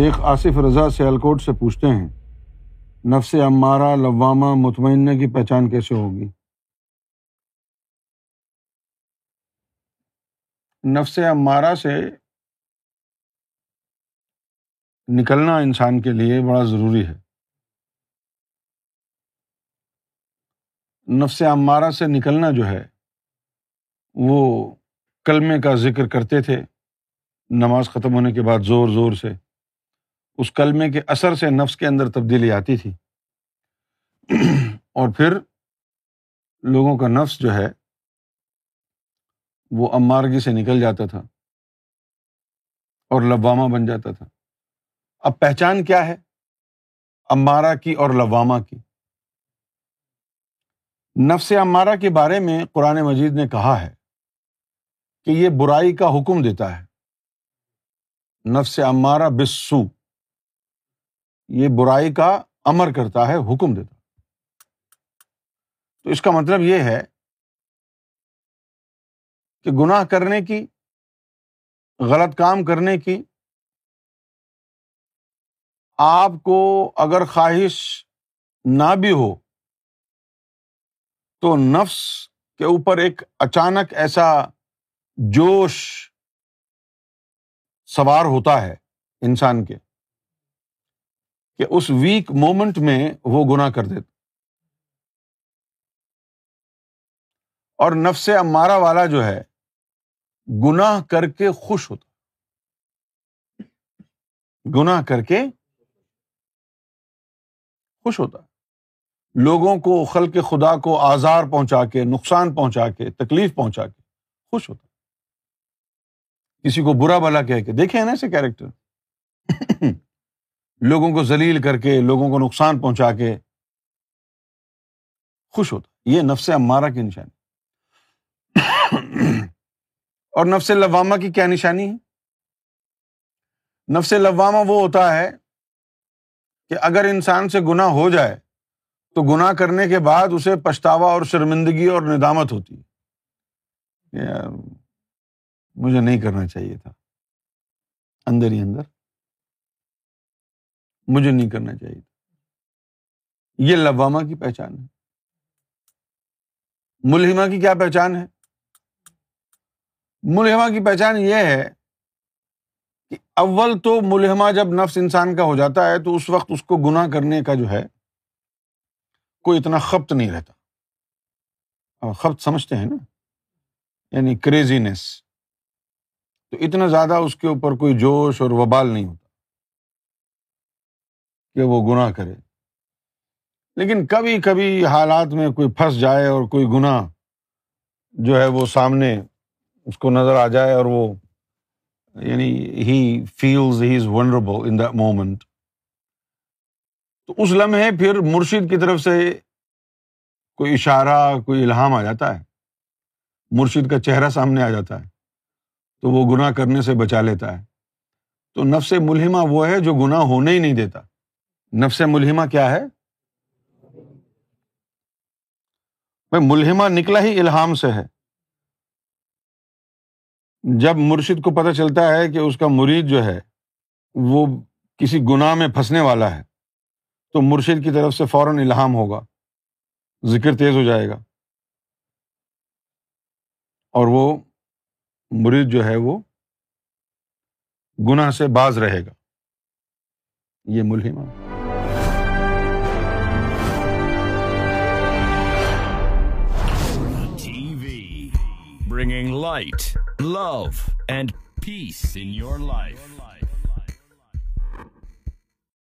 شیخ آصف رضا سیالکوٹ سے پوچھتے ہیں نفس امارہ لوامہ مطمئنہ کی پہچان کیسے ہوگی نفس امارہ سے نکلنا انسان کے لیے بڑا ضروری ہے نفس عمارہ سے نکلنا جو ہے وہ کلمے کا ذکر کرتے تھے نماز ختم ہونے کے بعد زور زور سے اس کلمے کے اثر سے نفس کے اندر تبدیلی آتی تھی اور پھر لوگوں کا نفس جو ہے وہ امارگی سے نکل جاتا تھا اور لوامہ بن جاتا تھا اب پہچان کیا ہے امارا کی اور لوامہ کی نفس امارا کے بارے میں قرآن مجید نے کہا ہے کہ یہ برائی کا حکم دیتا ہے نفس امارا بس یہ برائی کا امر کرتا ہے حکم دیتا تو اس کا مطلب یہ ہے کہ گناہ کرنے کی غلط کام کرنے کی آپ کو اگر خواہش نہ بھی ہو تو نفس کے اوپر ایک اچانک ایسا جوش سوار ہوتا ہے انسان کے کہ اس ویک مومنٹ میں وہ گنا کر دیتا اور نفس امارا والا جو ہے گنا کر کے خوش ہوتا گنا کر کے خوش ہوتا لوگوں کو خل کے خدا کو آزار پہنچا کے نقصان پہنچا کے تکلیف پہنچا کے خوش ہوتا کسی کو برا بلا کہہ کے دیکھے نا ایسے کیریکٹر لوگوں کو ذلیل کر کے لوگوں کو نقصان پہنچا کے خوش ہوتا یہ نفس عمارہ کی نشانی اور نفس لوامہ کی کیا نشانی ہے نفس لوامہ وہ ہوتا ہے کہ اگر انسان سے گناہ ہو جائے تو گناہ کرنے کے بعد اسے پچھتاوا اور شرمندگی اور ندامت ہوتی ہے مجھے نہیں کرنا چاہیے تھا اندر ہی اندر مجھے نہیں کرنا چاہیے یہ لواما کی پہچان ہے ملحمہ کی کیا پہچان ہے ملحمہ کی پہچان یہ ہے کہ اول تو ملحمہ جب نفس انسان کا ہو جاتا ہے تو اس وقت اس کو گناہ کرنے کا جو ہے کوئی اتنا خپت نہیں رہتا خپت سمجھتے ہیں نا یعنی کریزینس تو اتنا زیادہ اس کے اوپر کوئی جوش اور وبال نہیں ہوتا کہ وہ گناہ کرے لیکن کبھی کبھی حالات میں کوئی پھنس جائے اور کوئی گناہ جو ہے وہ سامنے اس کو نظر آ جائے اور وہ یعنی he feels he is ونڈربل in the moment تو اس لمحے پھر مرشد کی طرف سے کوئی اشارہ کوئی الہام آ جاتا ہے مرشد کا چہرہ سامنے آ جاتا ہے تو وہ گناہ کرنے سے بچا لیتا ہے تو نفس ملحمہ وہ ہے جو گناہ ہونے ہی نہیں دیتا نفس ملحمہ کیا ہے بھائی ملحمہ نکلا ہی الحام سے ہے جب مرشد کو پتہ چلتا ہے کہ اس کا مرید جو ہے وہ کسی گناہ میں پھنسنے والا ہے تو مرشد کی طرف سے فوراً الحام ہوگا ذکر تیز ہو جائے گا اور وہ مرید جو ہے وہ گناہ سے باز رہے گا یہ ملحمہ bringing light, love, and peace in your life.